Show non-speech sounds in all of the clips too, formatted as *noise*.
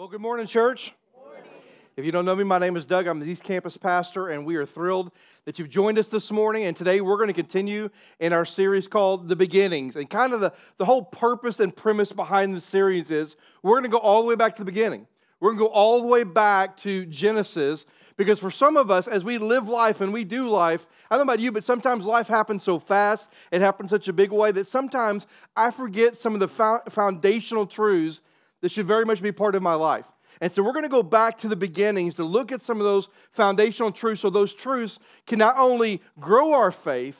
Well, good morning, church. If you don't know me, my name is Doug. I'm the East Campus pastor, and we are thrilled that you've joined us this morning. And today we're going to continue in our series called The Beginnings. And kind of the, the whole purpose and premise behind the series is we're going to go all the way back to the beginning. We're going to go all the way back to Genesis because for some of us, as we live life and we do life, I don't know about you, but sometimes life happens so fast, it happens such a big way that sometimes I forget some of the foundational truths that should very much be part of my life. And so we're going to go back to the beginnings to look at some of those foundational truths so those truths can not only grow our faith,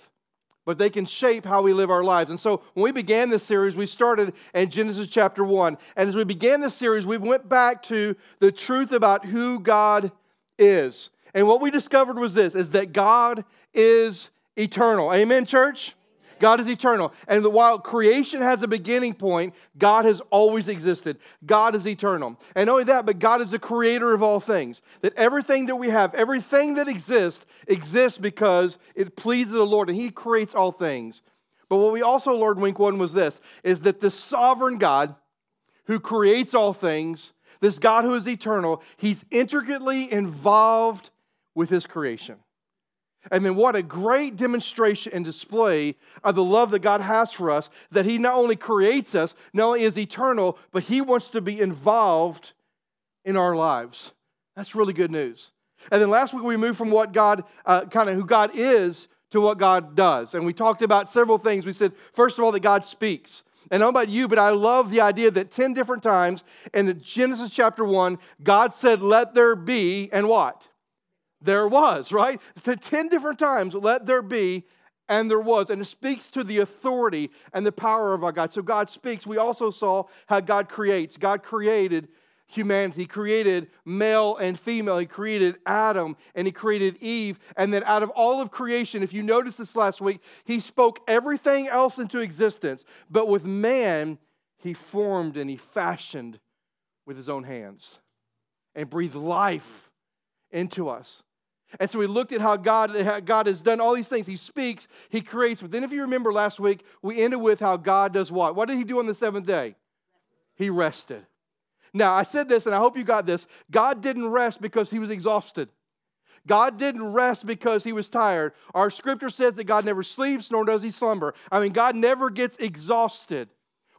but they can shape how we live our lives. And so when we began this series, we started in Genesis chapter 1. And as we began this series, we went back to the truth about who God is. And what we discovered was this is that God is eternal. Amen, church? God is eternal. And while creation has a beginning point, God has always existed. God is eternal. And not only that, but God is the creator of all things. That everything that we have, everything that exists, exists because it pleases the Lord and He creates all things. But what we also learned, Wink One, was this is that the sovereign God who creates all things, this God who is eternal, He's intricately involved with His creation. And then, what a great demonstration and display of the love that God has for us that He not only creates us, not only is eternal, but He wants to be involved in our lives. That's really good news. And then last week we moved from what God, uh, kind of who God is, to what God does. And we talked about several things. We said, first of all, that God speaks. And I don't know about you, but I love the idea that 10 different times in the Genesis chapter 1, God said, Let there be, and what? There was, right? So 10 different times, let there be, and there was. And it speaks to the authority and the power of our God. So God speaks. We also saw how God creates. God created humanity. He created male and female. He created Adam and he created Eve. And then out of all of creation, if you noticed this last week, he spoke everything else into existence. But with man, he formed and he fashioned with his own hands and breathed life into us. And so we looked at how God, how God has done all these things. He speaks, He creates. But then, if you remember last week, we ended with how God does what? What did He do on the seventh day? He rested. Now, I said this, and I hope you got this. God didn't rest because He was exhausted. God didn't rest because he was tired. Our scripture says that God never sleeps nor does he slumber. I mean, God never gets exhausted.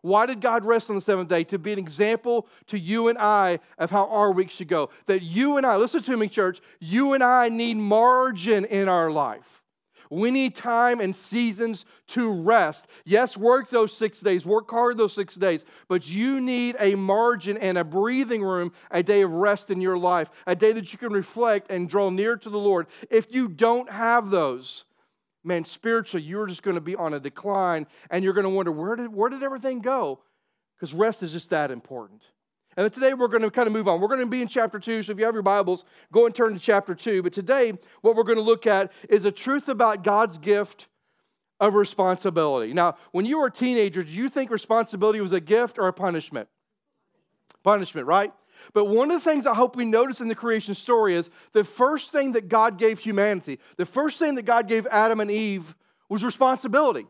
Why did God rest on the seventh day? To be an example to you and I of how our week should go. That you and I, listen to me, church, you and I need margin in our life. We need time and seasons to rest. Yes, work those six days, work hard those six days, but you need a margin and a breathing room, a day of rest in your life, a day that you can reflect and draw near to the Lord. If you don't have those, man, spiritually, you're just going to be on a decline and you're going to wonder, where did, where did everything go? Because rest is just that important. And today we're going to kind of move on. We're going to be in chapter 2. So if you have your Bibles, go and turn to chapter 2. But today, what we're going to look at is a truth about God's gift of responsibility. Now, when you were a teenager, did you think responsibility was a gift or a punishment? Punishment, right? But one of the things I hope we notice in the creation story is the first thing that God gave humanity, the first thing that God gave Adam and Eve was responsibility.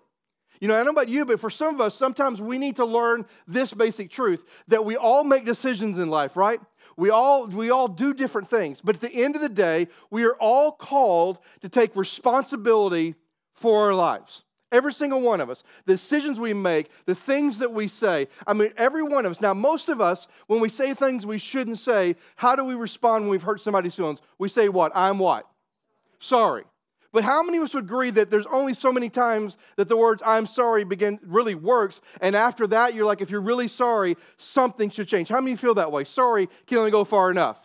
You know, I don't know about you, but for some of us, sometimes we need to learn this basic truth that we all make decisions in life, right? We all, we all do different things. But at the end of the day, we are all called to take responsibility for our lives. Every single one of us, the decisions we make, the things that we say. I mean, every one of us. Now, most of us, when we say things we shouldn't say, how do we respond when we've hurt somebody's feelings? We say what? I'm what? Sorry. But how many of us would agree that there's only so many times that the words I'm sorry begin really works, and after that you're like, if you're really sorry, something should change. How many feel that way? Sorry can only go far enough.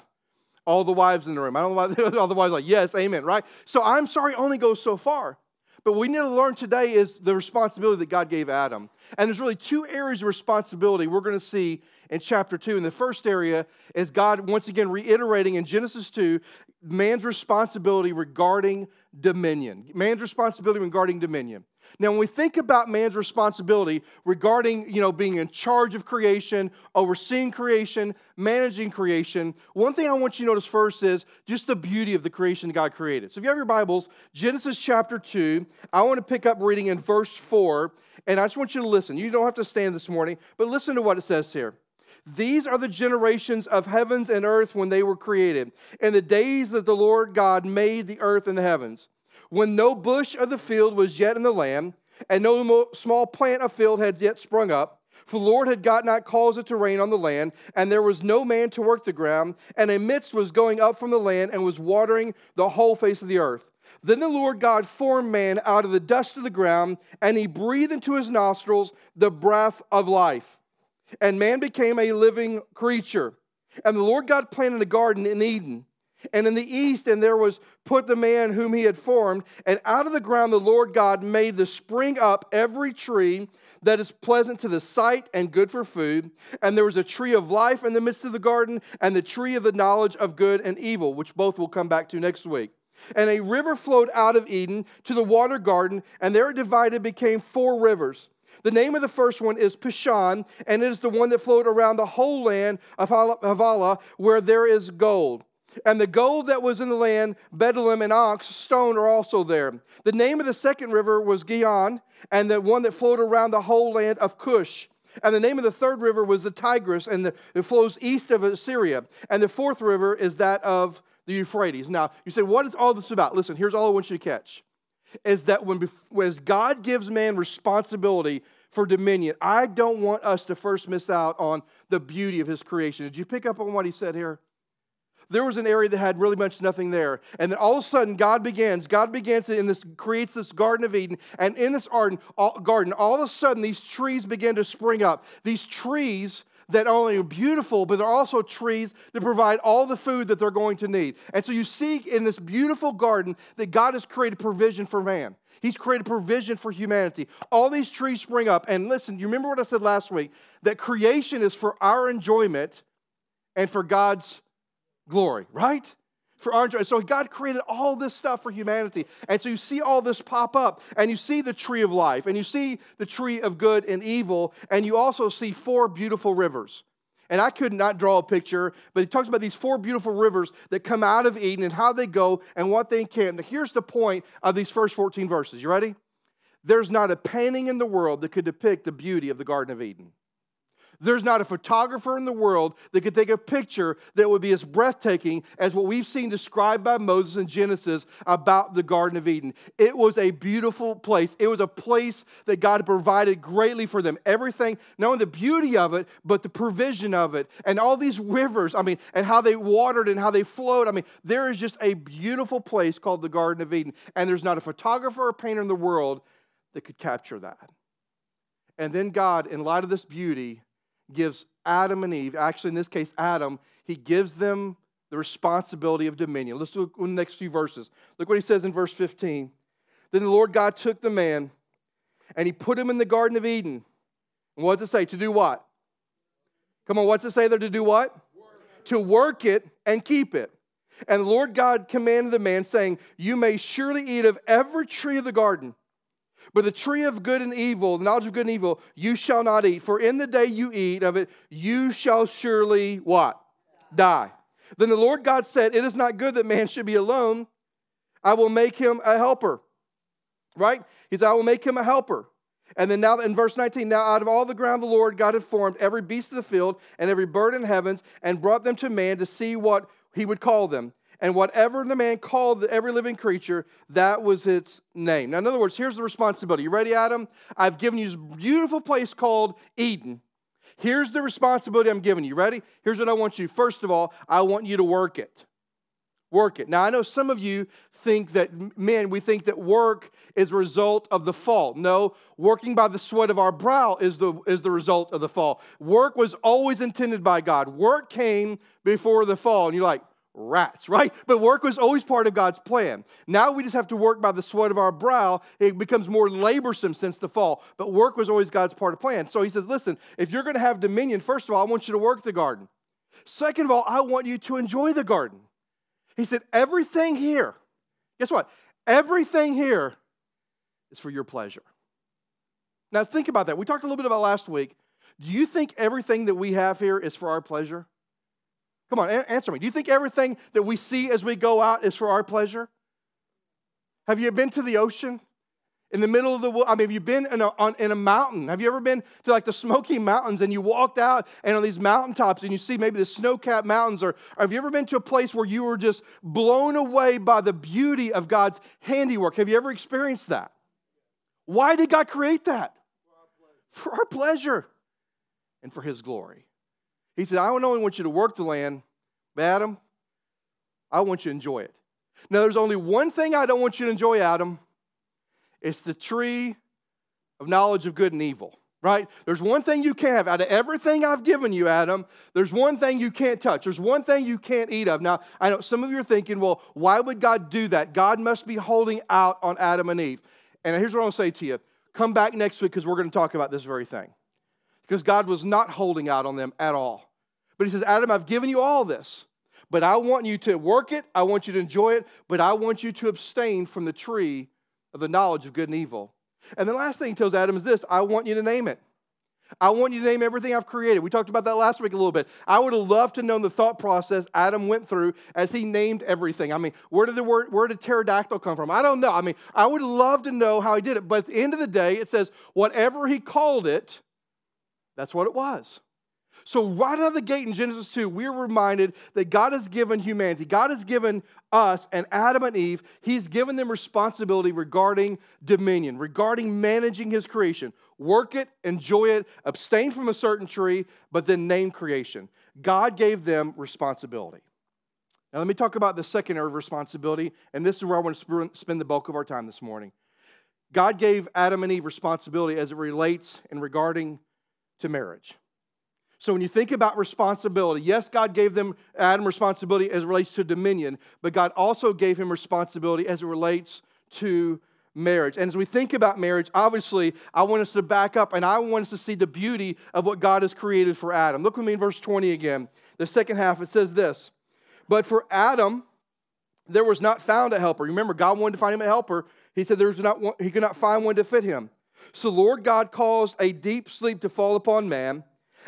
All the wives in the room. I don't know why *laughs* all the wives like, yes, amen, right? So I'm sorry only goes so far. But what we need to learn today is the responsibility that God gave Adam. And there's really two areas of responsibility we're going to see in chapter 2. And the first area is God, once again, reiterating in Genesis 2 man's responsibility regarding dominion. Man's responsibility regarding dominion. Now, when we think about man's responsibility regarding, you know, being in charge of creation, overseeing creation, managing creation, one thing I want you to notice first is just the beauty of the creation God created. So if you have your Bibles, Genesis chapter 2, I want to pick up reading in verse 4, and I just want you to listen. You don't have to stand this morning, but listen to what it says here. These are the generations of heavens and earth when they were created, in the days that the Lord God made the earth and the heavens, when no bush of the field was yet in the land, and no small plant of field had yet sprung up. For the Lord had God not caused it to rain on the land, and there was no man to work the ground, and a mist was going up from the land and was watering the whole face of the earth. Then the Lord God formed man out of the dust of the ground, and he breathed into his nostrils the breath of life. And man became a living creature. And the Lord God planted a garden in Eden. And in the east, and there was put the man whom he had formed. And out of the ground the Lord God made to spring up every tree that is pleasant to the sight and good for food. And there was a tree of life in the midst of the garden, and the tree of the knowledge of good and evil, which both we'll come back to next week. And a river flowed out of Eden to the water garden, and there it divided became four rivers. The name of the first one is Pishon, and it is the one that flowed around the whole land of Havilah, where there is gold. And the gold that was in the land, bdellium and onyx, stone are also there. The name of the second river was Gihon, and the one that flowed around the whole land of Cush. And the name of the third river was the Tigris, and the, it flows east of Assyria. And the fourth river is that of the Euphrates. Now, you say, what is all this about? Listen, here's all I want you to catch is that when as God gives man responsibility for dominion, I don't want us to first miss out on the beauty of his creation. Did you pick up on what he said here? There was an area that had really much nothing there. And then all of a sudden, God begins, God begins in this, creates this Garden of Eden. And in this garden, all of a sudden, these trees begin to spring up. These trees that only are beautiful, but they're also trees that provide all the food that they're going to need. And so you see in this beautiful garden that God has created provision for man. He's created provision for humanity. All these trees spring up. And listen, you remember what I said last week? That creation is for our enjoyment and for God's glory, right? For our joy. So God created all this stuff for humanity. And so you see all this pop up, and you see the tree of life, and you see the tree of good and evil, and you also see four beautiful rivers. And I could not draw a picture, but he talks about these four beautiful rivers that come out of Eden and how they go and what they can. Now, here's the point of these first 14 verses. You ready? There's not a painting in the world that could depict the beauty of the Garden of Eden. There's not a photographer in the world that could take a picture that would be as breathtaking as what we've seen described by Moses in Genesis about the Garden of Eden. It was a beautiful place. It was a place that God provided greatly for them. Everything, not only the beauty of it, but the provision of it. And all these rivers, I mean, and how they watered and how they flowed. I mean, there is just a beautiful place called the Garden of Eden. And there's not a photographer or painter in the world that could capture that. And then God, in light of this beauty, gives Adam and Eve, actually in this case, Adam, he gives them the responsibility of dominion. Let's look in the next few verses. Look what he says in verse 15. Then the Lord God took the man and he put him in the Garden of Eden. And what does it say? To do what? Come on, what's it say there? To do what? Work. To work it and keep it. And the Lord God commanded the man, saying, You may surely eat of every tree of the garden. But the tree of good and evil, the knowledge of good and evil, you shall not eat. For in the day you eat of it, you shall surely what? Die. Then the Lord God said, It is not good that man should be alone. I will make him a helper. Right? He said, I will make him a helper. And then now in verse 19, now out of all the ground the Lord God had formed every beast of the field and every bird in heavens and brought them to man to see what he would call them. And whatever the man called every living creature, that was its name. Now, in other words, here's the responsibility. You ready, Adam? I've given you this beautiful place called Eden. Here's the responsibility I'm giving you. Ready? Here's what I want you. First of all, I want you to work it. Work it. Now, I know some of you think that, man, we think that work is a result of the fall. No, working by the sweat of our brow is the, is the result of the fall. Work was always intended by God. Work came before the fall. And you're like, rats, right? But work was always part of God's plan. Now we just have to work by the sweat of our brow. It becomes more laborsome since the fall. But work was always God's part of plan. So he says, listen, if you're going to have dominion, first of all, I want you to work the garden. Second of all, I want you to enjoy the garden. He said, everything here, guess what? Everything here is for your pleasure. Now think about that. We talked a little bit about last week. Do you think everything that we have here is for our pleasure? Come on, answer me. Do you think everything that we see as we go out is for our pleasure? Have you been to the ocean? in the middle of the I mean, have you been in a, on, in a mountain? Have you ever been to like the Smoky Mountains and you walked out and on these mountaintops and you see maybe the snow capped mountains? Or, or have you ever been to a place where you were just blown away by the beauty of God's handiwork? Have you ever experienced that? Why did God create that? For our pleasure and for His glory. He said, I don't only want you to work the land, but Adam, I want you to enjoy it. Now, there's only one thing I don't want you to enjoy, Adam. It's the tree of knowledge of good and evil, right? There's one thing you can't have. Out of everything I've given you, Adam, there's one thing you can't touch. There's one thing you can't eat of. Now, I know some of you are thinking, well, why would God do that? God must be holding out on Adam and Eve. And here's what I'll say to you come back next week because we're going to talk about this very thing. Because God was not holding out on them at all. But He says, Adam, I've given you all this. But I want you to work it, I want you to enjoy it, but I want you to abstain from the tree of the knowledge of good and evil. And the last thing he tells Adam is this I want you to name it. I want you to name everything I've created. We talked about that last week a little bit. I would have loved to know the thought process Adam went through as he named everything. I mean, where did the word, where did pterodactyl come from? I don't know. I mean, I would love to know how he did it. But at the end of the day, it says, whatever he called it, that's what it was. So, right out of the gate in Genesis 2, we're reminded that God has given humanity, God has given us and Adam and Eve, He's given them responsibility regarding dominion, regarding managing His creation. Work it, enjoy it, abstain from a certain tree, but then name creation. God gave them responsibility. Now, let me talk about the second area of responsibility, and this is where I want to spend the bulk of our time this morning. God gave Adam and Eve responsibility as it relates and regarding to marriage. So when you think about responsibility, yes, God gave them Adam responsibility as it relates to dominion, but God also gave him responsibility as it relates to marriage. And as we think about marriage, obviously, I want us to back up and I want us to see the beauty of what God has created for Adam. Look with me in verse 20 again. The second half, it says this But for Adam, there was not found a helper. Remember, God wanted to find him a helper. He said there was not one, he could not find one to fit him. So Lord God caused a deep sleep to fall upon man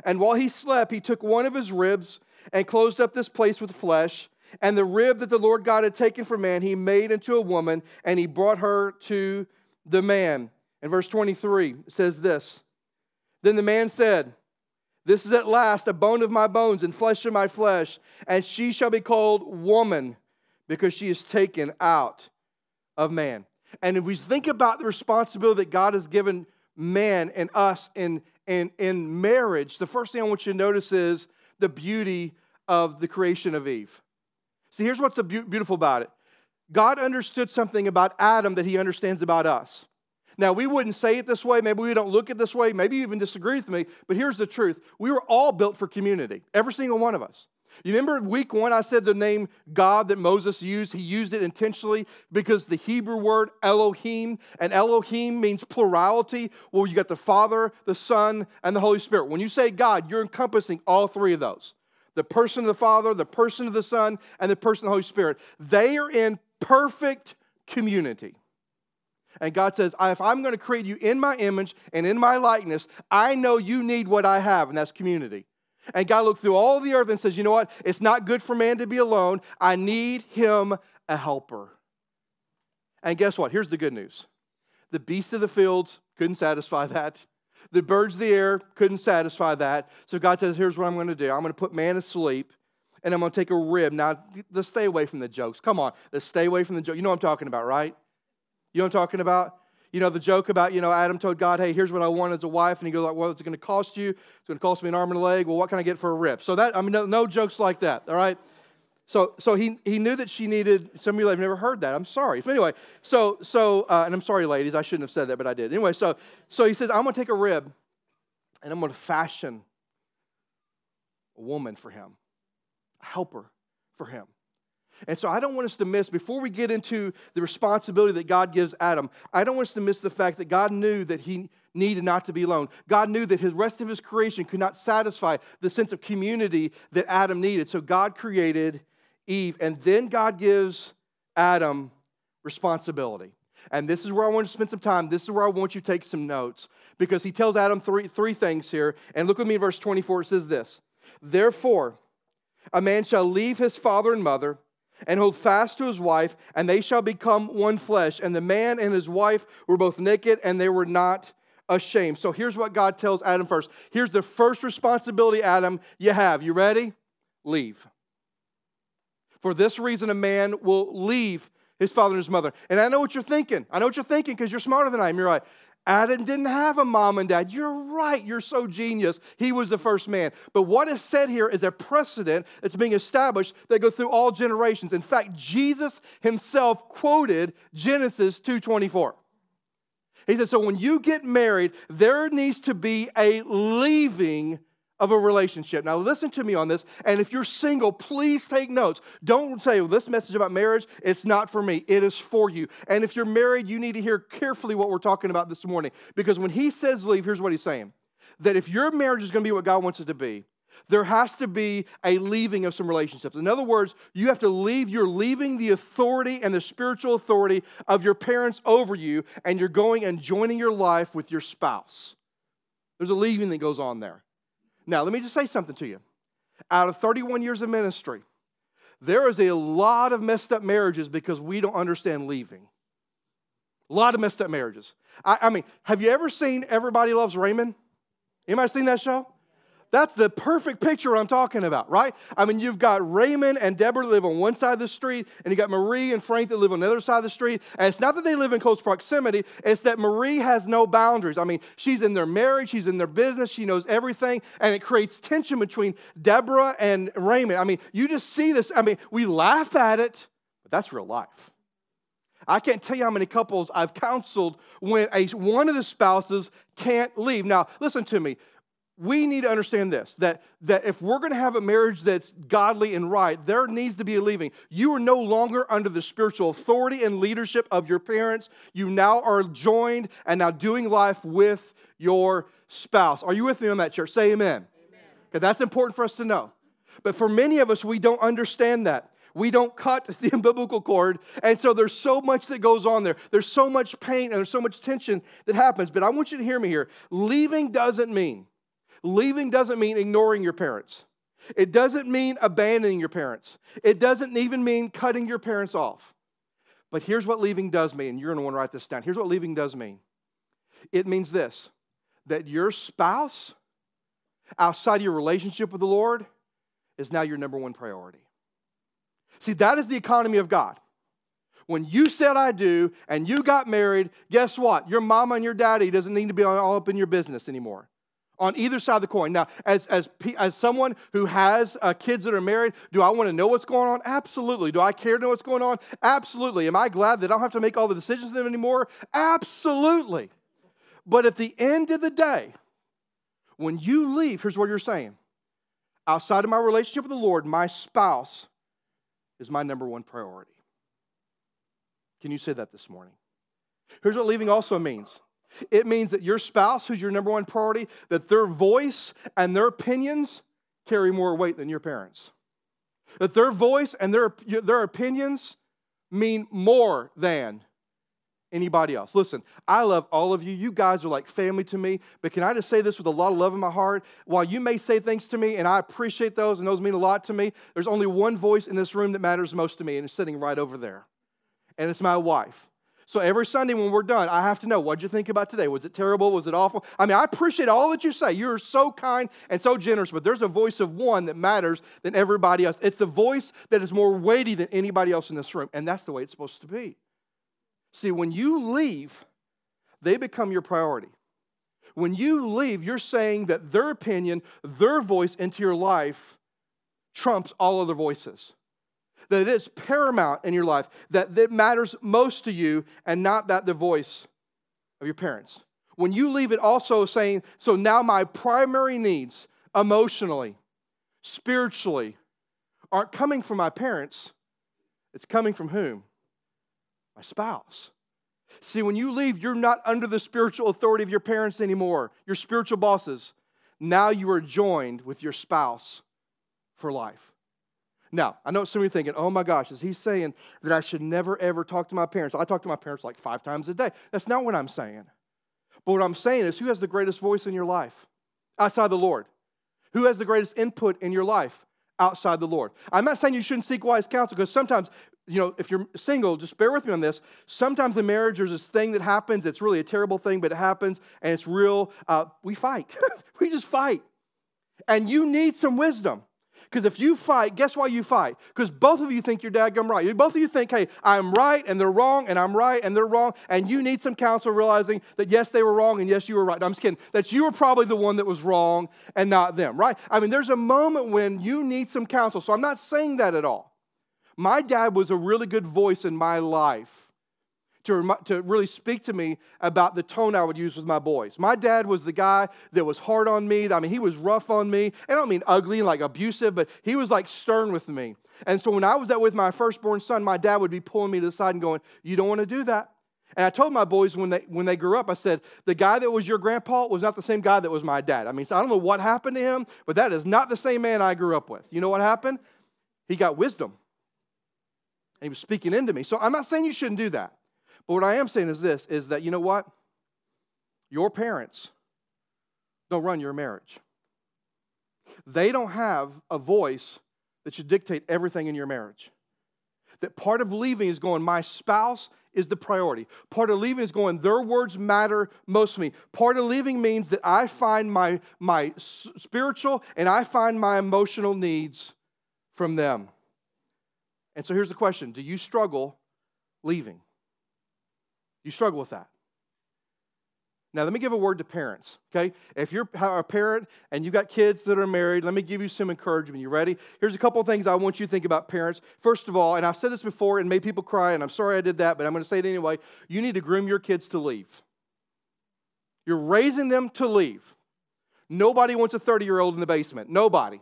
and while he slept, he took one of his ribs and closed up this place with flesh. And the rib that the Lord God had taken from man, he made into a woman, and he brought her to the man. And verse 23 says this Then the man said, This is at last a bone of my bones and flesh of my flesh, and she shall be called woman, because she is taken out of man. And if we think about the responsibility that God has given man and us in, in, in marriage, the first thing I want you to notice is the beauty of the creation of Eve. See, here's what's beautiful about it God understood something about Adam that he understands about us. Now, we wouldn't say it this way. Maybe we don't look at it this way. Maybe you even disagree with me. But here's the truth we were all built for community, every single one of us. You remember week one, I said the name God that Moses used, he used it intentionally because the Hebrew word Elohim, and Elohim means plurality. Well, you got the Father, the Son, and the Holy Spirit. When you say God, you're encompassing all three of those the person of the Father, the person of the Son, and the person of the Holy Spirit. They are in perfect community. And God says, if I'm going to create you in my image and in my likeness, I know you need what I have, and that's community. And God looked through all the earth and says, You know what? It's not good for man to be alone. I need him a helper. And guess what? Here's the good news the beasts of the fields couldn't satisfy *laughs* that. The birds of the air couldn't satisfy that. So God says, Here's what I'm going to do I'm going to put man asleep and I'm going to take a rib. Now, let's stay away from the jokes. Come on, let's stay away from the joke. You know what I'm talking about, right? You know what I'm talking about? You know, the joke about, you know, Adam told God, hey, here's what I want as a wife. And he goes, like, well, it's going to cost you. It's going to cost me an arm and a leg. Well, what can I get for a rib? So that, I mean, no, no jokes like that, all right? So, so he, he knew that she needed, some of you have never heard that. I'm sorry. But anyway, so, so uh, and I'm sorry, ladies, I shouldn't have said that, but I did. Anyway, so, so he says, I'm going to take a rib and I'm going to fashion a woman for him, a helper for him. And so I don't want us to miss, before we get into the responsibility that God gives Adam, I don't want us to miss the fact that God knew that he needed not to be alone. God knew that his rest of his creation could not satisfy the sense of community that Adam needed. So God created Eve, and then God gives Adam responsibility. And this is where I want to spend some time. This is where I want you to take some notes because he tells Adam three, three things here. And look with me in verse 24. It says this Therefore, a man shall leave his father and mother and hold fast to his wife, and they shall become one flesh. And the man and his wife were both naked, and they were not ashamed. So here's what God tells Adam first. Here's the first responsibility, Adam, you have. You ready? Leave. For this reason, a man will leave his father and his mother. And I know what you're thinking. I know what you're thinking because you're smarter than I am. You're right. Adam didn't have a mom and dad. You're right. You're so genius. He was the first man. But what is said here is a precedent that's being established that go through all generations. In fact, Jesus himself quoted Genesis 2:24. He said, "So when you get married, there needs to be a leaving of a relationship. Now, listen to me on this. And if you're single, please take notes. Don't say, well, this message about marriage, it's not for me. It is for you. And if you're married, you need to hear carefully what we're talking about this morning. Because when he says leave, here's what he's saying that if your marriage is going to be what God wants it to be, there has to be a leaving of some relationships. In other words, you have to leave, you're leaving the authority and the spiritual authority of your parents over you, and you're going and joining your life with your spouse. There's a leaving that goes on there. Now, let me just say something to you. Out of 31 years of ministry, there is a lot of messed up marriages because we don't understand leaving. A lot of messed up marriages. I, I mean, have you ever seen Everybody Loves Raymond? Anybody seen that show? That's the perfect picture I'm talking about, right? I mean, you've got Raymond and Deborah live on one side of the street, and you got Marie and Frank that live on the other side of the street. And it's not that they live in close proximity, it's that Marie has no boundaries. I mean, she's in their marriage, she's in their business, she knows everything, and it creates tension between Deborah and Raymond. I mean, you just see this. I mean, we laugh at it, but that's real life. I can't tell you how many couples I've counseled when a, one of the spouses can't leave. Now, listen to me we need to understand this that, that if we're going to have a marriage that's godly and right, there needs to be a leaving. You are no longer under the spiritual authority and leadership of your parents. You now are joined and now doing life with your spouse. Are you with me on that, church? Say amen. amen. Okay, that's important for us to know. But for many of us, we don't understand that. We don't cut *laughs* the umbilical cord. And so there's so much that goes on there. There's so much pain and there's so much tension that happens. But I want you to hear me here. Leaving doesn't mean Leaving doesn't mean ignoring your parents. It doesn't mean abandoning your parents. It doesn't even mean cutting your parents off. But here's what leaving does mean. You're going to want to write this down. Here's what leaving does mean it means this that your spouse, outside of your relationship with the Lord, is now your number one priority. See, that is the economy of God. When you said I do and you got married, guess what? Your mama and your daddy doesn't need to be all up in your business anymore on either side of the coin. Now, as, as, as someone who has uh, kids that are married, do I want to know what's going on? Absolutely. Do I care to know what's going on? Absolutely. Am I glad that I don't have to make all the decisions for them anymore? Absolutely. But at the end of the day, when you leave, here's what you're saying outside of my relationship with the Lord, my spouse is my number one priority. Can you say that this morning? Here's what leaving also means it means that your spouse, who's your number one priority, that their voice and their opinions carry more weight than your parents. That their voice and their, their opinions mean more than anybody else. Listen, I love all of you. You guys are like family to me. But can I just say this with a lot of love in my heart? While you may say things to me, and I appreciate those, and those mean a lot to me, there's only one voice in this room that matters most to me, and it's sitting right over there. And it's my wife. So every Sunday when we're done, I have to know what'd you think about today? Was it terrible? Was it awful? I mean, I appreciate all that you say. You're so kind and so generous, but there's a voice of one that matters than everybody else. It's the voice that is more weighty than anybody else in this room, and that's the way it's supposed to be. See, when you leave, they become your priority. When you leave, you're saying that their opinion, their voice into your life trumps all other voices that it is paramount in your life, that it matters most to you and not that the voice of your parents. When you leave it also saying, so now my primary needs emotionally, spiritually, aren't coming from my parents, it's coming from whom? My spouse. See, when you leave, you're not under the spiritual authority of your parents anymore, your spiritual bosses. Now you are joined with your spouse for life. Now, I know some of you are thinking, oh my gosh, is he saying that I should never ever talk to my parents? I talk to my parents like five times a day. That's not what I'm saying. But what I'm saying is, who has the greatest voice in your life outside the Lord? Who has the greatest input in your life outside the Lord. I'm not saying you shouldn't seek wise counsel because sometimes, you know, if you're single, just bear with me on this. Sometimes in marriage, there's this thing that happens. It's really a terrible thing, but it happens and it's real. Uh, we fight. *laughs* we just fight. And you need some wisdom. Because if you fight, guess why you fight? Because both of you think you're dadgum right. Both of you think, hey, I'm right and they're wrong, and I'm right and they're wrong, and you need some counsel realizing that yes, they were wrong and yes, you were right. No, I'm just kidding. That you were probably the one that was wrong and not them, right? I mean, there's a moment when you need some counsel. So I'm not saying that at all. My dad was a really good voice in my life to, to really speak to me about the tone I would use with my boys. My dad was the guy that was hard on me. I mean, he was rough on me. I don't mean ugly, and like abusive, but he was like stern with me. And so when I was out with my firstborn son, my dad would be pulling me to the side and going, You don't want to do that. And I told my boys when they, when they grew up, I said, the guy that was your grandpa was not the same guy that was my dad. I mean, so I don't know what happened to him, but that is not the same man I grew up with. You know what happened? He got wisdom. And he was speaking into me. So I'm not saying you shouldn't do that. But what I am saying is this is that you know what? Your parents don't run your marriage. They don't have a voice that should dictate everything in your marriage. That part of leaving is going, my spouse is the priority. Part of leaving is going, their words matter most to me. Part of leaving means that I find my, my spiritual and I find my emotional needs from them. And so here's the question Do you struggle leaving? You struggle with that. Now, let me give a word to parents, okay? If you're a parent and you've got kids that are married, let me give you some encouragement. You ready? Here's a couple of things I want you to think about parents. First of all, and I've said this before and made people cry, and I'm sorry I did that, but I'm going to say it anyway. You need to groom your kids to leave. You're raising them to leave. Nobody wants a 30 year old in the basement. Nobody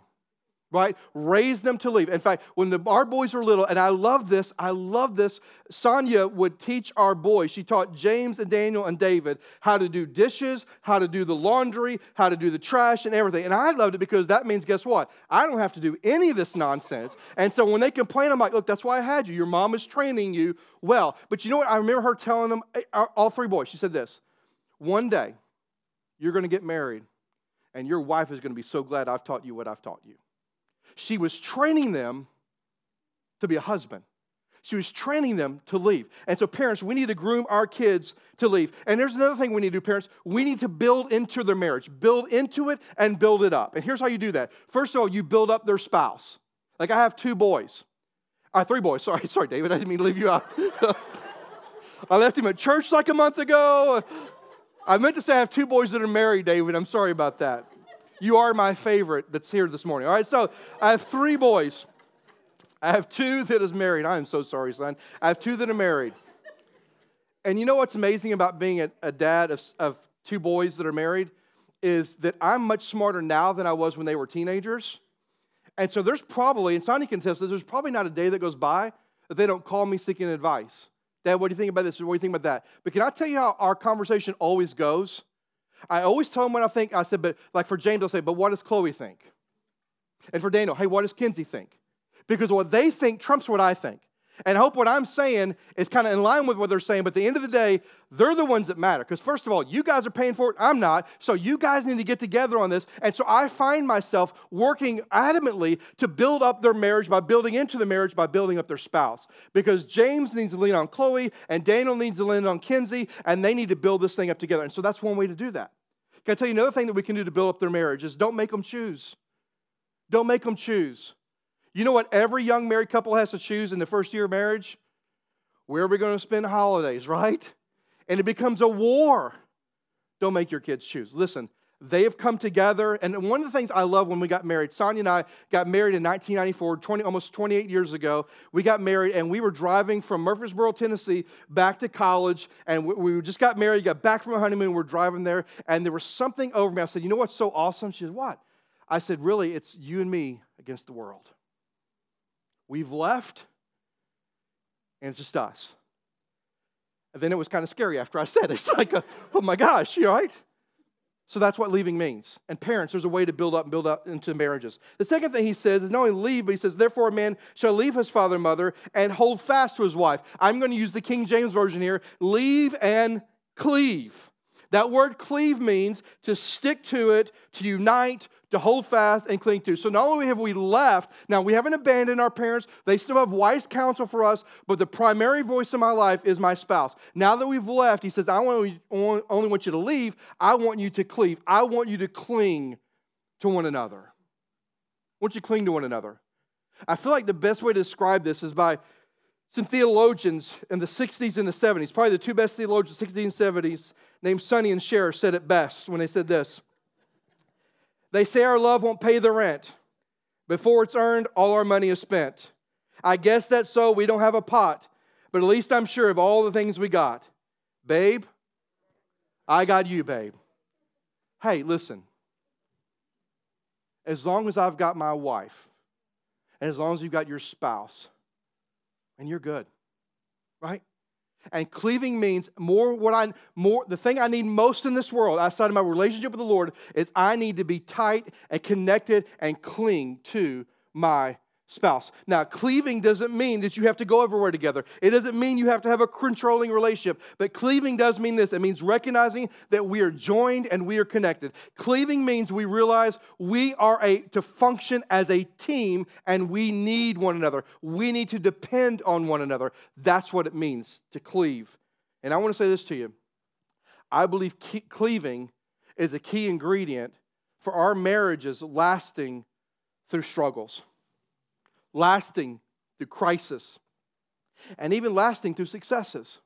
right? Raise them to leave. In fact, when the, our boys were little, and I love this, I love this, Sonia would teach our boys. She taught James and Daniel and David how to do dishes, how to do the laundry, how to do the trash, and everything. And I loved it because that means, guess what? I don't have to do any of this nonsense. And so when they complain, I'm like, look, that's why I had you. Your mom is training you well. But you know what? I remember her telling them, eh, all three boys, she said this one day, you're going to get married, and your wife is going to be so glad I've taught you what I've taught you. She was training them to be a husband. She was training them to leave. And so, parents, we need to groom our kids to leave. And there's another thing we need to do, parents. We need to build into their marriage, build into it and build it up. And here's how you do that. First of all, you build up their spouse. Like I have two boys. I uh, three boys. Sorry, *laughs* sorry, David. I didn't mean to leave you out. *laughs* I left him at church like a month ago. I meant to say I have two boys that are married, David. I'm sorry about that. You are my favorite that's here this morning. All right, so I have three boys. I have two that is married. I am so sorry, son. I have two that are married. And you know what's amazing about being a, a dad of, of two boys that are married is that I'm much smarter now than I was when they were teenagers. And so there's probably, and Sonny can test this, there's probably not a day that goes by that they don't call me seeking advice. Dad, what do you think about this? What do you think about that? But can I tell you how our conversation always goes? I always tell them what I think. I said, but like for James, I'll say, but what does Chloe think? And for Daniel, hey, what does Kinsey think? Because what they think trumps what I think. And I hope what I'm saying is kind of in line with what they're saying, but at the end of the day, they're the ones that matter. Because, first of all, you guys are paying for it, I'm not. So, you guys need to get together on this. And so, I find myself working adamantly to build up their marriage by building into the marriage by building up their spouse. Because James needs to lean on Chloe, and Daniel needs to lean on Kinsey, and they need to build this thing up together. And so, that's one way to do that. Can I tell you another thing that we can do to build up their marriage is don't make them choose. Don't make them choose. You know what every young married couple has to choose in the first year of marriage? Where are we going to spend holidays, *laughs* right? And it becomes a war. Don't make your kids choose. Listen, they have come together. And one of the things I love when we got married, Sonia and I got married in 1994, 20, almost 28 years ago. We got married and we were driving from Murfreesboro, Tennessee, back to college. And we, we just got married, got back from a honeymoon. We're driving there. And there was something over me. I said, You know what's so awesome? She said, What? I said, Really, it's you and me against the world. We've left, and it's just us. And then it was kind of scary after I said it. *laughs* It's like, uh, oh my gosh, you all right? So that's what leaving means. And parents, there's a way to build up and build up into marriages. The second thing he says is not only leave, but he says, therefore a man shall leave his father and mother and hold fast to his wife. I'm going to use the King James Version here leave and cleave. That word cleave means to stick to it, to unite, to hold fast and cling to. So not only have we left, now we haven't abandoned our parents, they still have wise counsel for us, but the primary voice in my life is my spouse. Now that we've left, he says, I only, want you to leave, I want you to cleave. I want you to cling to one another. I want you to cling to one another. I feel like the best way to describe this is by some theologians in the 60s and the 70s, probably the two best theologians, 60s and 70s, named Sonny and Cher, said it best when they said this. They say our love won't pay the rent. Before it's earned, all our money is spent. I guess that's so we don't have a pot, but at least I'm sure of all the things we got. Babe, I got you, babe. Hey, listen. As long as I've got my wife, and as long as you've got your spouse, and you're good, right? And cleaving means more what I more the thing I need most in this world outside of my relationship with the Lord is I need to be tight and connected and cling to my spouse. Now, cleaving doesn't mean that you have to go everywhere together. It doesn't mean you have to have a controlling relationship. But cleaving does mean this it means recognizing that we are joined and we are connected. Cleaving means we realize we are a, to function as a team and we need one another. We need to depend on one another. That's what it means to cleave. And I want to say this to you I believe cleaving is a key ingredient for our marriages lasting through struggles lasting through crisis, and even lasting through successes.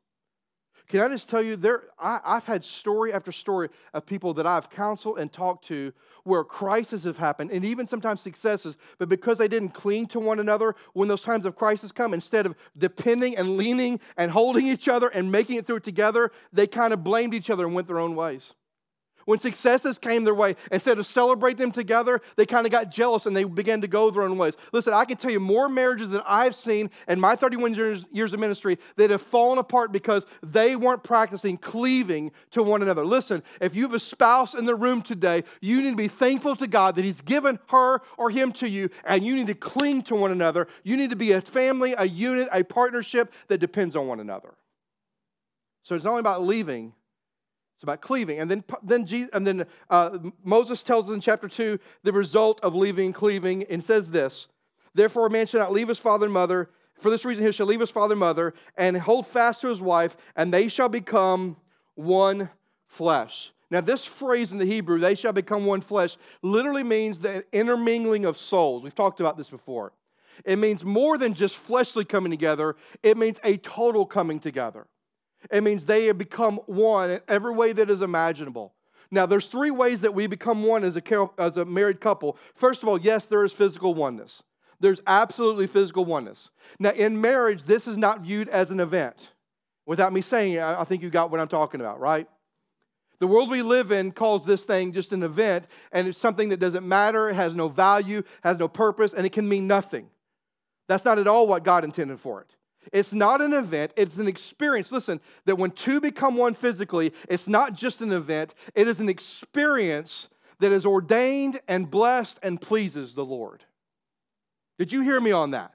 Can I just tell you, there, I, have had story after story of people that I've counseled and talked to where crises have happened and even sometimes successes, but because they didn't cling to one another when those times of crisis come, instead of depending and leaning and holding each other and making it through it together, they kind of blamed each other and went their own ways. When successes came their way, instead of celebrate them together, they kind of got jealous and they began to go their own ways. Listen, I can tell you more marriages than I've seen in my 31 years, years of ministry that have fallen apart because they weren't practicing cleaving to one another. Listen, if you have a spouse in the room today, you need to be thankful to God that He's given her or him to you, and you need to cling to one another. You need to be a family, a unit, a partnership that depends on one another. So it's not only about leaving, it's about cleaving. And then, then, Jesus, and then uh, Moses tells us in chapter 2 the result of leaving cleaving and says this Therefore, a man shall not leave his father and mother. For this reason, he shall leave his father and mother and hold fast to his wife, and they shall become one flesh. Now, this phrase in the Hebrew, they shall become one flesh, literally means the intermingling of souls. We've talked about this before. It means more than just fleshly coming together, it means a total coming together. It means they have become one in every way that is imaginable. Now, there's three ways that we become one as a, as a married couple. First of all, yes, there is physical oneness. There's absolutely physical oneness. Now, in marriage, this is not viewed as an event. Without me saying it, I think you got what I'm talking about, right? The world we live in calls this thing just an event, and it's something that doesn't matter, it has no value, has no purpose, and it can mean nothing. That's not at all what God intended for it. It's not an event, it's an experience. Listen, that when two become one physically, it's not just an event, it is an experience that is ordained and blessed and pleases the Lord. Did you hear me on that?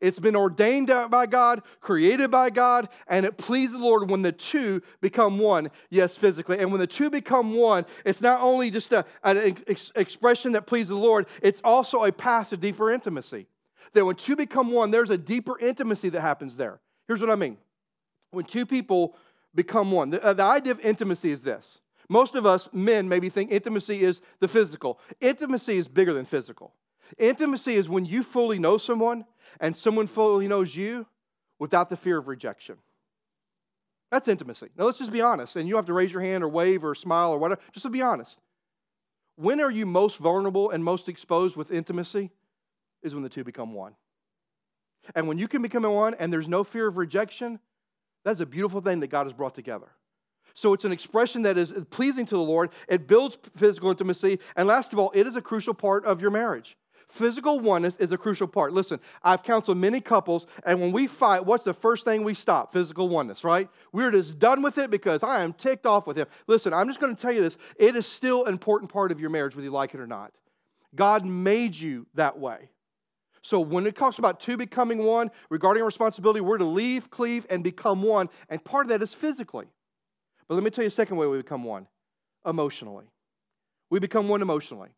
It's been ordained by God, created by God, and it pleases the Lord when the two become one, yes, physically. And when the two become one, it's not only just a, an ex- expression that pleases the Lord, it's also a path to deeper intimacy that when two become one, there's a deeper intimacy that happens there. Here's what I mean when two people become one, the, uh, the idea of intimacy is this. Most of us men maybe think intimacy is the physical. Intimacy is bigger than physical. Intimacy is when you fully know someone and someone fully knows you without the fear of rejection. That's intimacy. Now let's just be honest, and you have to raise your hand or wave or smile or whatever, just to be honest. When are you most vulnerable and most exposed with intimacy? Is when the two become one. And when you can become one and there's no fear of rejection, that's a beautiful thing that God has brought together. So it's an expression that is pleasing to the Lord. It builds physical intimacy. And last of all, it is a crucial part of your marriage. Physical oneness is a crucial part. Listen, I've counseled many couples, and when we fight, what's the first thing we stop? Physical oneness, right? We're just done with it because I am ticked off with him. Listen, I'm just going to tell you this. It is still an important part of your marriage, whether you like it or not. God made you that way. So when it talks about two becoming one, regarding responsibility, we're to leave, cleave, and become one. And part of that is physically. But let me tell you a second way we become one emotionally. We become one emotionally.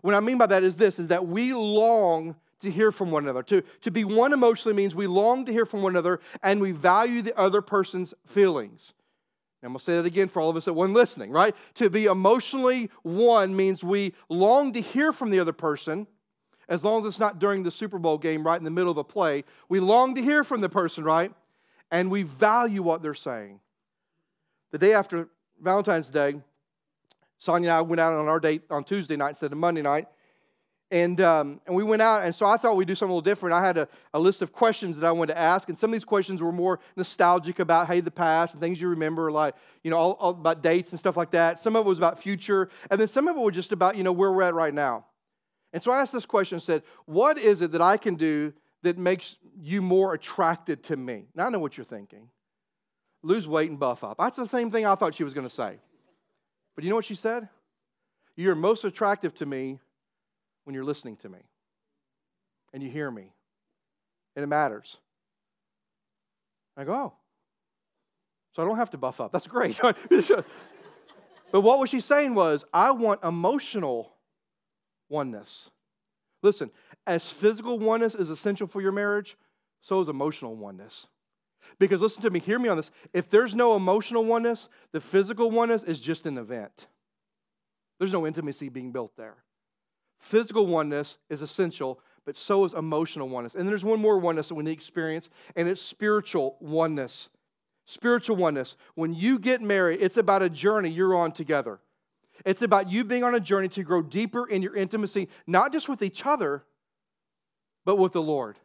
what I mean by that is this is that we long to hear from one another. To, to be one emotionally means we long to hear from one another and we value the other person's feelings. I'm going to say that again for all of us that weren't listening, right? To be emotionally one means we long to hear from the other person, as long as it's not during the Super Bowl game right in the middle of a play. We long to hear from the person, right? And we value what they're saying. The day after Valentine's Day, Sonia and I went out on our date on Tuesday night instead of Monday night. And, um, and we went out, and so I thought we'd do something a little different. I had a, a list of questions that I wanted to ask, and some of these questions were more nostalgic about, hey, the past and things you remember, like, you know, all, all about dates and stuff like that. Some of it was about future, and then some of it was just about, you know, where we're at right now. And so I asked this question and said, what is it that I can do that makes you more attracted to me? Now I know what you're thinking. Lose weight and buff up. That's the same thing I thought she was going to say. But you know what she said? You're most attractive to me when you're listening to me and you hear me and it matters. I go, oh, so I don't have to buff up. That's great. *laughs* but what was she saying was, I want emotional oneness. Listen, as physical oneness is essential for your marriage, so is emotional oneness. Because listen to me, hear me on this. If there's no emotional oneness, the physical oneness is just an event. There's no intimacy being built there. Physical oneness is essential, but so is emotional oneness. And there's one more oneness that we need to experience, and it's spiritual oneness. Spiritual oneness. When you get married, it's about a journey you're on together. It's about you being on a journey to grow deeper in your intimacy, not just with each other, but with the Lord.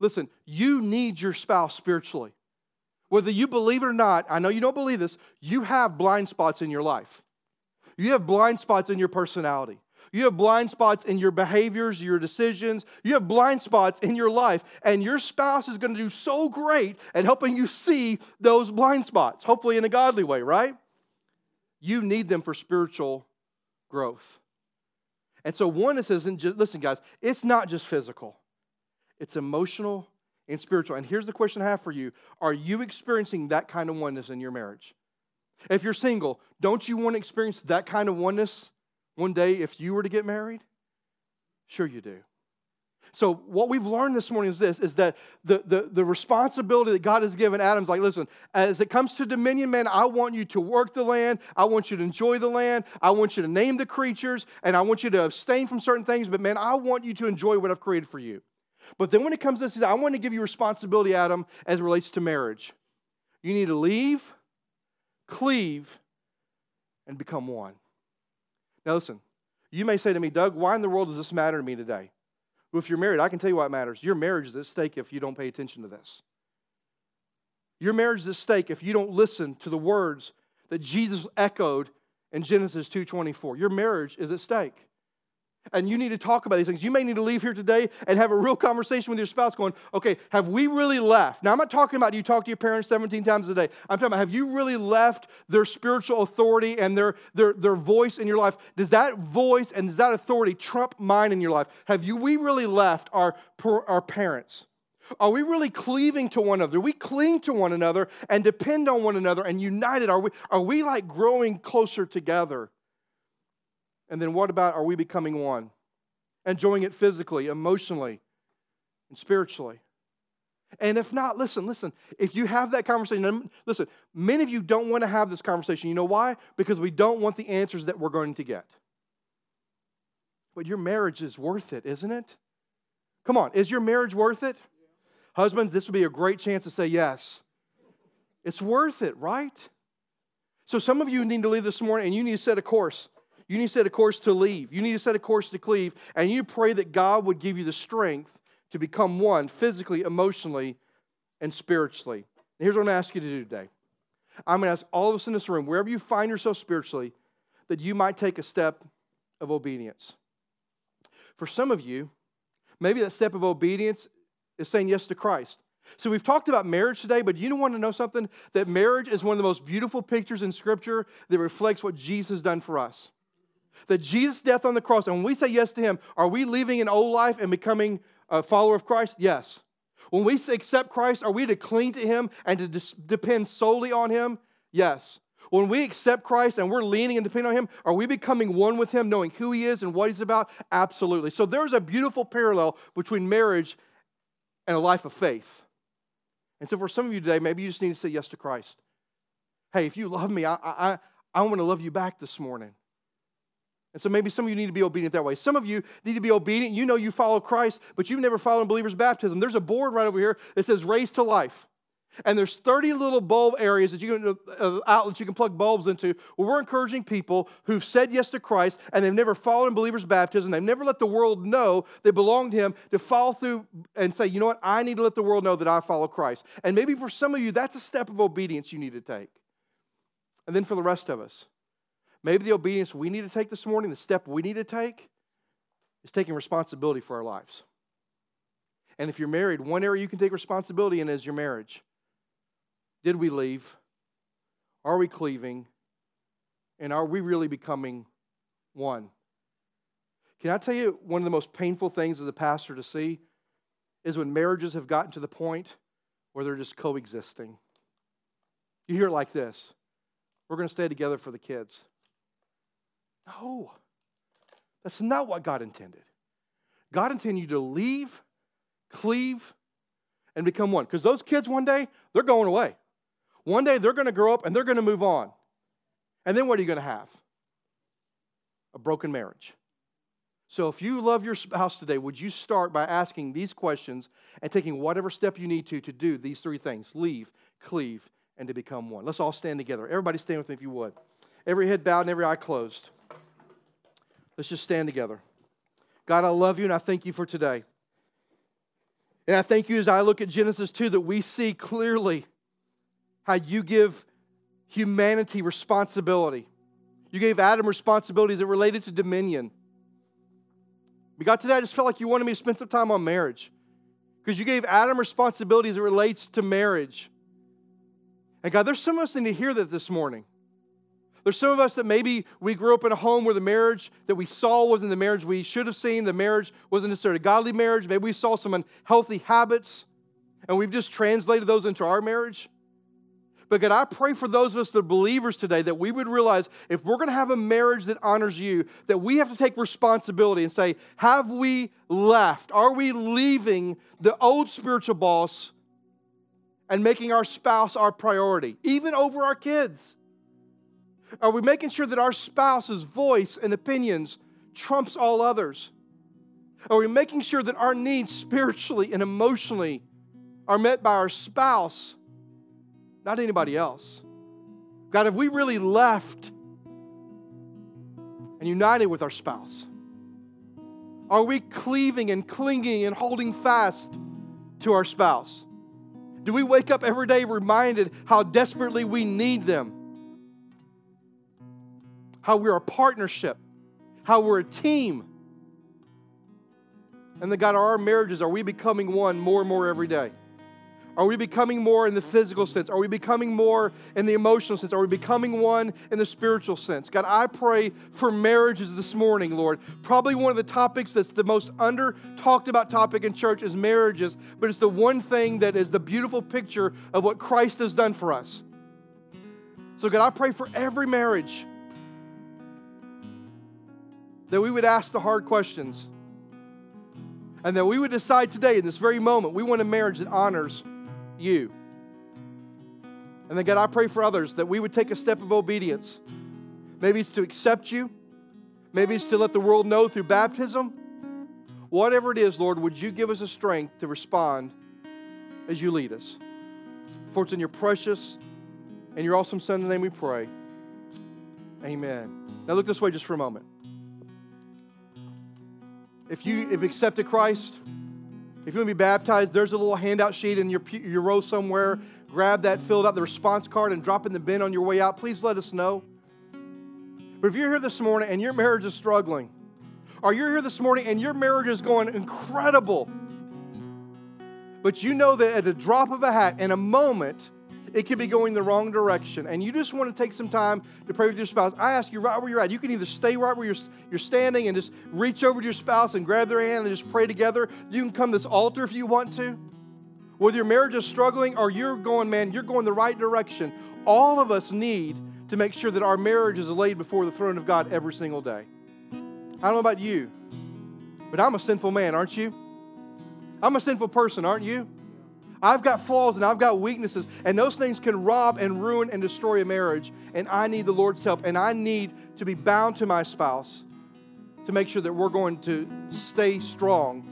Listen, you need your spouse spiritually. Whether you believe it or not, I know you don't believe this, you have blind spots in your life. You have blind spots in your personality. You have blind spots in your behaviors, your decisions. You have blind spots in your life. And your spouse is going to do so great at helping you see those blind spots, hopefully in a godly way, right? You need them for spiritual growth. And so oneness isn't just, listen, guys, it's not just physical, it's emotional and spiritual. And here's the question I have for you Are you experiencing that kind of oneness in your marriage? If you're single, don't you want to experience that kind of oneness one day if you were to get married? Sure, you do. So, what we've learned this morning is this is that the, the, the responsibility that God has given Adam's like, listen, as it comes to dominion, man, I want you to work the land. I want you to enjoy the land. I want you to name the creatures, and I want you to abstain from certain things. But, man, I want you to enjoy what I've created for you. But then when it comes to this, I want to give you responsibility, Adam, as it relates to marriage. You need to leave, cleave, and become one. Now, listen, you may say to me, Doug, why in the world does this matter to me today? Well, if you're married, I can tell you why it matters. Your marriage is at stake if you don't pay attention to this. Your marriage is at stake if you don't listen to the words that Jesus echoed in Genesis 2:24. Your marriage is at stake and you need to talk about these things. You may need to leave here today and have a real conversation with your spouse going, okay, have we really left? Now, I'm not talking about you talk to your parents 17 times a day. I'm talking about have you really left their spiritual authority and their, their, their voice in your life? Does that voice and does that authority trump mine in your life? Have you, we really left our, our parents? Are we really cleaving to one another? We cling to one another and depend on one another and united? Are we, are we like growing closer together? And then what about are we becoming one? Enjoying it physically, emotionally, and spiritually. And if not, listen, listen. If you have that conversation, listen, many of you don't want to have this conversation. You know why? Because we don't want the answers that we're going to get. But your marriage is worth it, isn't it? Come on, is your marriage worth it? Husbands, this would be a great chance to say yes. It's worth it, right? So some of you need to leave this morning and you need to set a course. You need to set a course to leave. You need to set a course to cleave. And you pray that God would give you the strength to become one physically, emotionally, and spiritually. And here's what I'm going to ask you to do today I'm going to ask all of us in this room, wherever you find yourself spiritually, that you might take a step of obedience. For some of you, maybe that step of obedience is saying yes to Christ. So we've talked about marriage today, but you want to know something? That marriage is one of the most beautiful pictures in Scripture that reflects what Jesus has done for us that Jesus' death on the cross, and when we say yes to Him, are we leaving an old life and becoming a follower of Christ? Yes. When we accept Christ, are we to cling to Him and to depend solely on Him? Yes. When we accept Christ and we're leaning and depending on Him, are we becoming one with Him, knowing who He is and what He's about? Absolutely. So there's a beautiful parallel between marriage and a life of faith. And so for some of you today, maybe you just need to say yes to Christ. Hey, if you love me, I, I, I want to love you back this morning. And so maybe some of you need to be obedient that way. Some of you need to be obedient. You know you follow Christ, but you've never followed believer's baptism. There's a board right over here that says raised to life. And there's 30 little bulb areas that you can, uh, outlets you can plug bulbs into. Well, we're encouraging people who've said yes to Christ and they've never followed in believer's baptism. They've never let the world know they belong to Him to follow through and say, you know what, I need to let the world know that I follow Christ. And maybe for some of you, that's a step of obedience you need to take. And then for the rest of us, maybe the obedience we need to take this morning, the step we need to take, is taking responsibility for our lives. And if you're married, one area you can take responsibility in is your marriage. Did we leave? Are we cleaving? And are we really becoming one? Can I tell you one of the most painful things as a pastor to see is when marriages have gotten to the point where they're just coexisting. You hear it like this We're going to stay together for the kids. No, that's not what God intended. God intended you to leave, cleave, and become one. Because those kids one day, they're going away. One day they're going to grow up and they're going to move on. And then what are you going to have? A broken marriage. So if you love your spouse today, would you start by asking these questions and taking whatever step you need to to do these three things leave, cleave, and to become one? Let's all stand together. Everybody stand with me if you would. Every head bowed and every eye closed. Let's just stand together. God, I love you and I thank you for today. And I thank you as I look at Genesis 2 that we see clearly how you give humanity responsibility. You gave Adam responsibilities that related to dominion. We got to that, I just felt like you wanted me to spend some time on marriage. Because you gave Adam responsibilities that relates to marriage. And God, there's some of us need to hear that this morning. There's some of us that maybe we grew up in a home where the marriage that we saw wasn't the marriage we should have seen. The marriage wasn't necessarily a godly marriage. Maybe we saw some unhealthy habits, and we've just translated those into our marriage. But God, I pray for those of us that are believers today that we would realize if we're going to have a marriage that honors you, that we have to take responsibility and say, have we left? Are we leaving the old spiritual boss and making our spouse our priority, even over our kids? Are we making sure that our spouse's voice and opinions trumps all others? Are we making sure that our needs spiritually and emotionally are met by our spouse not anybody else. God, have we really left and united with our spouse? Are we cleaving and clinging and holding fast to our spouse? Do we wake up every day reminded how desperately we need them? How we're a partnership, how we're a team. And then, God, our marriages, are we becoming one more and more every day? Are we becoming more in the physical sense? Are we becoming more in the emotional sense? Are we becoming one in the spiritual sense? God, I pray for marriages this morning, Lord. Probably one of the topics that's the most under talked about topic in church is marriages, but it's the one thing that is the beautiful picture of what Christ has done for us. So, God, I pray for every marriage that we would ask the hard questions and that we would decide today, in this very moment, we want a marriage that honors you. And then, God, I pray for others that we would take a step of obedience. Maybe it's to accept you, maybe it's to let the world know through baptism. Whatever it is, Lord, would you give us a strength to respond as you lead us? For it's in your precious and your awesome Son's name we pray. Amen. Now look this way just for a moment. If you have accepted Christ, if you want to be baptized, there's a little handout sheet in your, your row somewhere. Grab that, fill out the response card, and drop in the bin on your way out. Please let us know. But if you're here this morning and your marriage is struggling, or you're here this morning and your marriage is going incredible, but you know that at a drop of a hat, in a moment, it could be going the wrong direction, and you just want to take some time to pray with your spouse, I ask you right where you're at. You can either stay right where you're, you're standing and just reach over to your spouse and grab their hand and just pray together. You can come to this altar if you want to. Whether your marriage is struggling or you're going, man, you're going the right direction. All of us need to make sure that our marriage is laid before the throne of God every single day. I don't know about you, but I'm a sinful man, aren't you? I'm a sinful person, aren't you? I've got flaws and I've got weaknesses, and those things can rob and ruin and destroy a marriage. And I need the Lord's help, and I need to be bound to my spouse to make sure that we're going to stay strong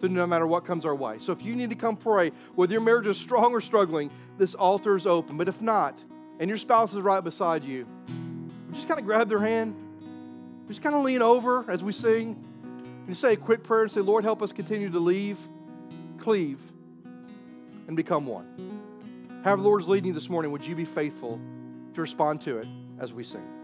through no matter what comes our way. So if you need to come pray, whether your marriage is strong or struggling, this altar is open. But if not, and your spouse is right beside you, just kind of grab their hand, just kind of lean over as we sing, and say a quick prayer and say, Lord, help us continue to leave, cleave, and become one. However, the Lord is leading you this morning, would you be faithful to respond to it as we sing?